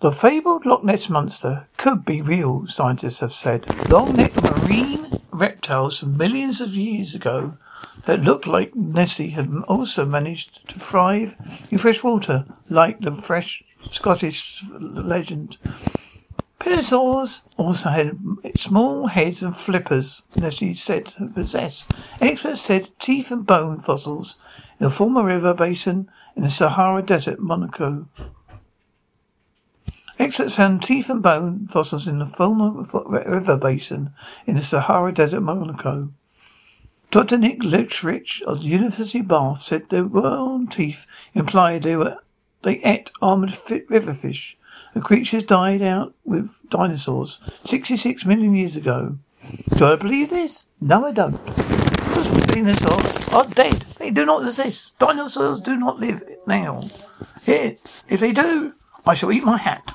The fabled Loch Ness Monster could be real, scientists have said. Long-necked marine reptiles from millions of years ago that looked like Nessie had also managed to thrive in fresh water, like the fresh Scottish legend. Pterosaurs also had small heads and flippers, Nessie said to possess. Experts said teeth and bone fossils in a former river basin in the Sahara Desert, Morocco. Experts found teeth and bone fossils in the former river basin in the Sahara Desert, Morocco. Dr. Nick Longrich of the University of Bath said their worn teeth implied they were they ate armored river fish. The creatures died out with dinosaurs 66 million years ago. Do I believe this? No, I don't. Those dinosaurs are dead. They do not exist. Dinosaurs do not live now. Here, if they do, I shall eat my hat.